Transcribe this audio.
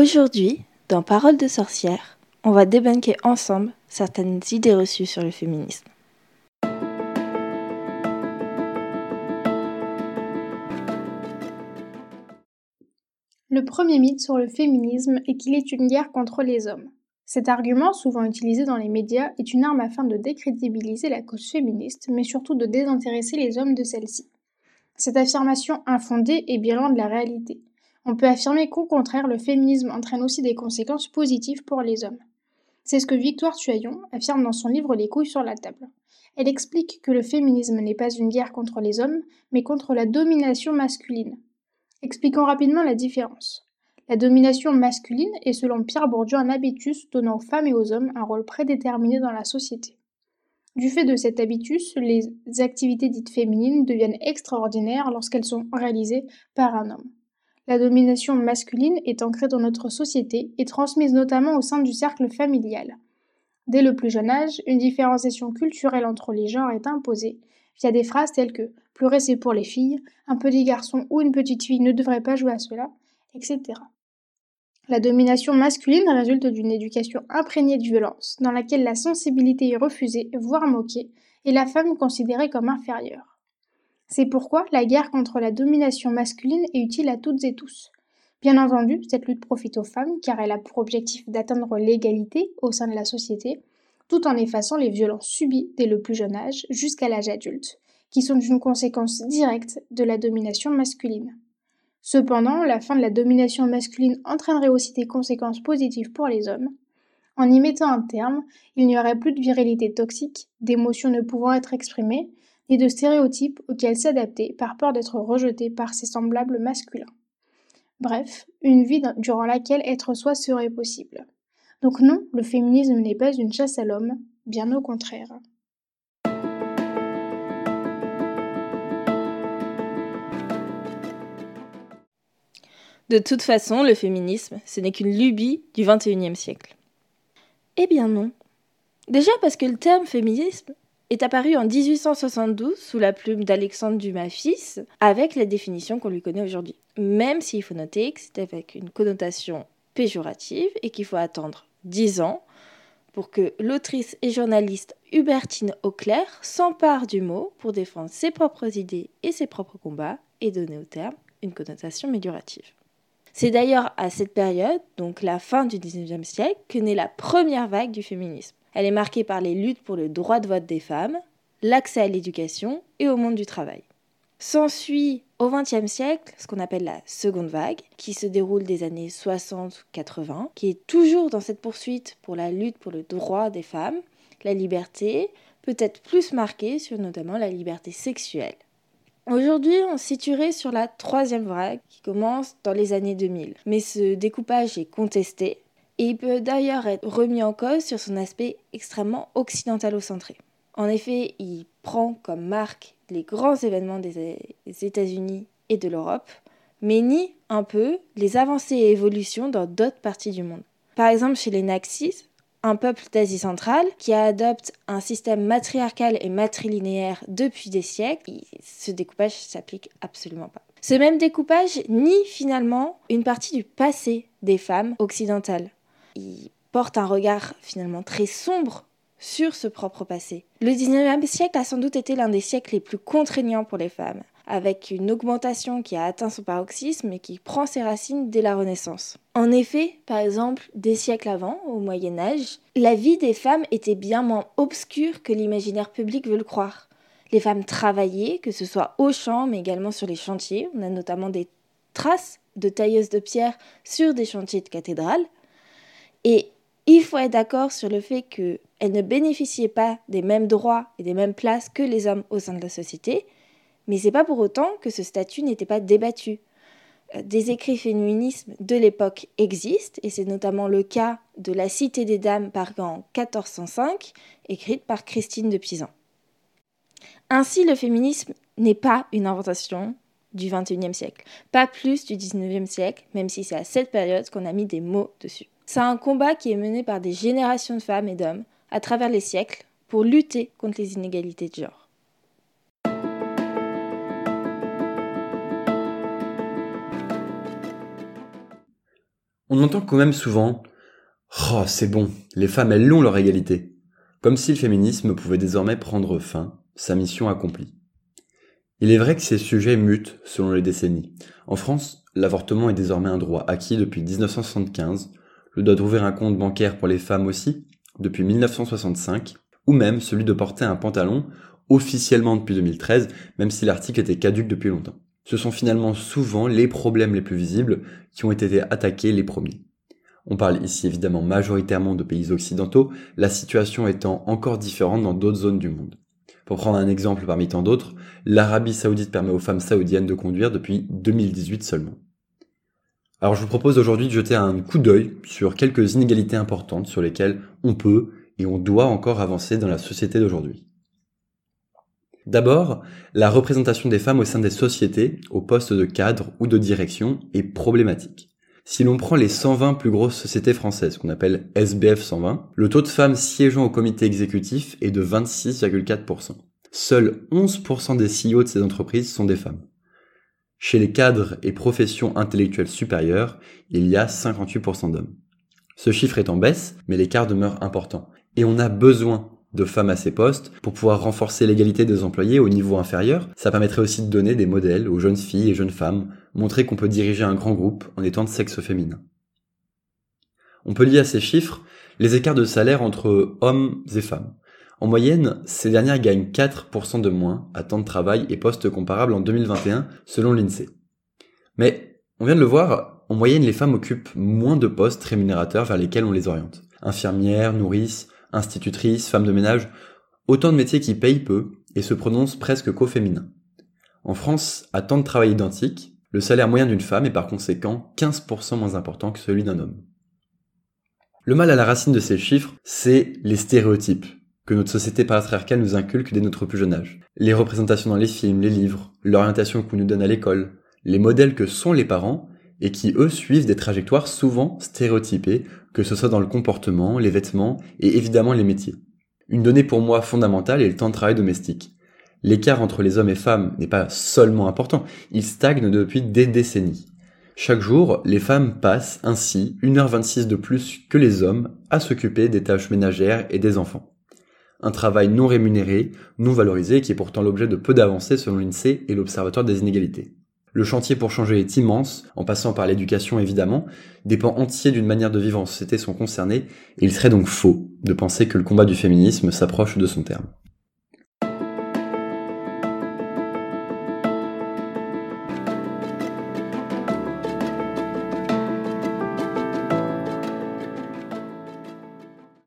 Aujourd'hui, dans Paroles de sorcière, on va débunker ensemble certaines idées reçues sur le féminisme. Le premier mythe sur le féminisme est qu'il est une guerre contre les hommes. Cet argument, souvent utilisé dans les médias, est une arme afin de décrédibiliser la cause féministe, mais surtout de désintéresser les hommes de celle-ci. Cette affirmation infondée est bien loin de la réalité. On peut affirmer qu'au contraire, le féminisme entraîne aussi des conséquences positives pour les hommes. C'est ce que Victoire Tuaillon affirme dans son livre Les couilles sur la table. Elle explique que le féminisme n'est pas une guerre contre les hommes, mais contre la domination masculine. Expliquons rapidement la différence. La domination masculine est selon Pierre Bourdieu un habitus donnant aux femmes et aux hommes un rôle prédéterminé dans la société. Du fait de cet habitus, les activités dites féminines deviennent extraordinaires lorsqu'elles sont réalisées par un homme. La domination masculine est ancrée dans notre société et transmise notamment au sein du cercle familial. Dès le plus jeune âge, une différenciation culturelle entre les genres est imposée via des phrases telles que pleurer c'est pour les filles, un petit garçon ou une petite fille ne devrait pas jouer à cela, etc. La domination masculine résulte d'une éducation imprégnée de violence, dans laquelle la sensibilité est refusée, voire moquée, et la femme considérée comme inférieure. C'est pourquoi la guerre contre la domination masculine est utile à toutes et tous. Bien entendu, cette lutte profite aux femmes car elle a pour objectif d'atteindre l'égalité au sein de la société, tout en effaçant les violences subies dès le plus jeune âge jusqu'à l'âge adulte, qui sont une conséquence directe de la domination masculine. Cependant, la fin de la domination masculine entraînerait aussi des conséquences positives pour les hommes. En y mettant un terme, il n'y aurait plus de virilité toxique, d'émotions ne pouvant être exprimées, ni de stéréotypes auxquels s'adapter par peur d'être rejeté par ses semblables masculins. Bref, une vie durant laquelle être soi serait possible. Donc non, le féminisme n'est pas une chasse à l'homme, bien au contraire. De toute façon, le féminisme, ce n'est qu'une lubie du XXIe siècle. Eh bien non. Déjà parce que le terme féminisme est apparu en 1872 sous la plume d'Alexandre Dumas fils, avec la définition qu'on lui connaît aujourd'hui. Même s'il faut noter que c'est avec une connotation péjorative et qu'il faut attendre dix ans pour que l'autrice et journaliste Hubertine Auclair s'empare du mot pour défendre ses propres idées et ses propres combats et donner au terme une connotation médiorative. C'est d'ailleurs à cette période, donc la fin du XIXe siècle, que naît la première vague du féminisme. Elle est marquée par les luttes pour le droit de vote des femmes, l'accès à l'éducation et au monde du travail. S'ensuit au XXe siècle ce qu'on appelle la seconde vague, qui se déroule des années 60-80, qui est toujours dans cette poursuite pour la lutte pour le droit des femmes, la liberté, peut-être plus marquée sur notamment la liberté sexuelle. Aujourd'hui, on se situerait sur la troisième vague qui commence dans les années 2000. Mais ce découpage est contesté et il peut d'ailleurs être remis en cause sur son aspect extrêmement occidentalocentré. En effet, il prend comme marque les grands événements des États-Unis et de l'Europe, mais nie un peu les avancées et évolutions dans d'autres parties du monde. Par exemple, chez les Naxis, un peuple d'Asie centrale qui adopte un système matriarcal et matrilinéaire depuis des siècles, ce découpage s'applique absolument pas. Ce même découpage nie finalement une partie du passé des femmes occidentales. Porte un regard finalement très sombre sur ce propre passé. Le 19e siècle a sans doute été l'un des siècles les plus contraignants pour les femmes, avec une augmentation qui a atteint son paroxysme et qui prend ses racines dès la Renaissance. En effet, par exemple, des siècles avant, au Moyen Âge, la vie des femmes était bien moins obscure que l'imaginaire public veut le croire. Les femmes travaillaient, que ce soit au champ, mais également sur les chantiers. On a notamment des traces de tailleuses de pierre sur des chantiers de cathédrales. Et il faut être d'accord sur le fait qu'elles ne bénéficiaient pas des mêmes droits et des mêmes places que les hommes au sein de la société, mais c'est pas pour autant que ce statut n'était pas débattu. Euh, des écrits féminisme de l'époque existent, et c'est notamment le cas de La Cité des Dames parue en 1405, écrite par Christine de Pisan. Ainsi, le féminisme n'est pas une invention du XXIe siècle, pas plus du XIXe siècle, même si c'est à cette période qu'on a mis des mots dessus. C'est un combat qui est mené par des générations de femmes et d'hommes à travers les siècles pour lutter contre les inégalités de genre. On entend quand même souvent Oh, c'est bon, les femmes elles ont leur égalité. Comme si le féminisme pouvait désormais prendre fin, sa mission accomplie. Il est vrai que ces sujets mutent selon les décennies. En France, l'avortement est désormais un droit acquis depuis 1975, le droit d'ouvrir un compte bancaire pour les femmes aussi, depuis 1965, ou même celui de porter un pantalon, officiellement depuis 2013, même si l'article était caduque depuis longtemps. Ce sont finalement souvent les problèmes les plus visibles qui ont été attaqués les premiers. On parle ici évidemment majoritairement de pays occidentaux, la situation étant encore différente dans d'autres zones du monde. Pour prendre un exemple parmi tant d'autres, l'Arabie saoudite permet aux femmes saoudiennes de conduire depuis 2018 seulement. Alors je vous propose aujourd'hui de jeter un coup d'œil sur quelques inégalités importantes sur lesquelles on peut et on doit encore avancer dans la société d'aujourd'hui. D'abord, la représentation des femmes au sein des sociétés, aux postes de cadre ou de direction, est problématique. Si l'on prend les 120 plus grosses sociétés françaises, qu'on appelle SBF 120, le taux de femmes siégeant au comité exécutif est de 26,4%. Seuls 11% des CEO de ces entreprises sont des femmes. Chez les cadres et professions intellectuelles supérieures, il y a 58% d'hommes. Ce chiffre est en baisse, mais l'écart demeure important. Et on a besoin de femmes à ces postes pour pouvoir renforcer l'égalité des employés au niveau inférieur. Ça permettrait aussi de donner des modèles aux jeunes filles et jeunes femmes, montrer qu'on peut diriger un grand groupe en étant de sexe féminin. On peut lier à ces chiffres les écarts de salaire entre hommes et femmes. En moyenne, ces dernières gagnent 4% de moins à temps de travail et postes comparables en 2021 selon l'INSEE. Mais, on vient de le voir, en moyenne les femmes occupent moins de postes rémunérateurs vers lesquels on les oriente. Infirmières, nourrices, institutrices, femmes de ménage, autant de métiers qui payent peu et se prononcent presque qu'au féminin. En France, à temps de travail identique, le salaire moyen d'une femme est par conséquent 15% moins important que celui d'un homme. Le mal à la racine de ces chiffres, c'est les stéréotypes, que notre société patriarcale nous inculque dès notre plus jeune âge. Les représentations dans les films, les livres, l'orientation qu'on nous donne à l'école, les modèles que sont les parents et qui eux suivent des trajectoires souvent stéréotypées, que ce soit dans le comportement, les vêtements et évidemment les métiers. Une donnée pour moi fondamentale est le temps de travail domestique. L'écart entre les hommes et femmes n'est pas seulement important, il stagne depuis des décennies. Chaque jour, les femmes passent ainsi 1h26 de plus que les hommes à s'occuper des tâches ménagères et des enfants un travail non rémunéré, non valorisé, qui est pourtant l'objet de peu d'avancées selon l'INSEE et l'Observatoire des inégalités. Le chantier pour changer est immense, en passant par l'éducation évidemment, des pans entiers d'une manière de vivre en société sont concernés, et il serait donc faux de penser que le combat du féminisme s'approche de son terme.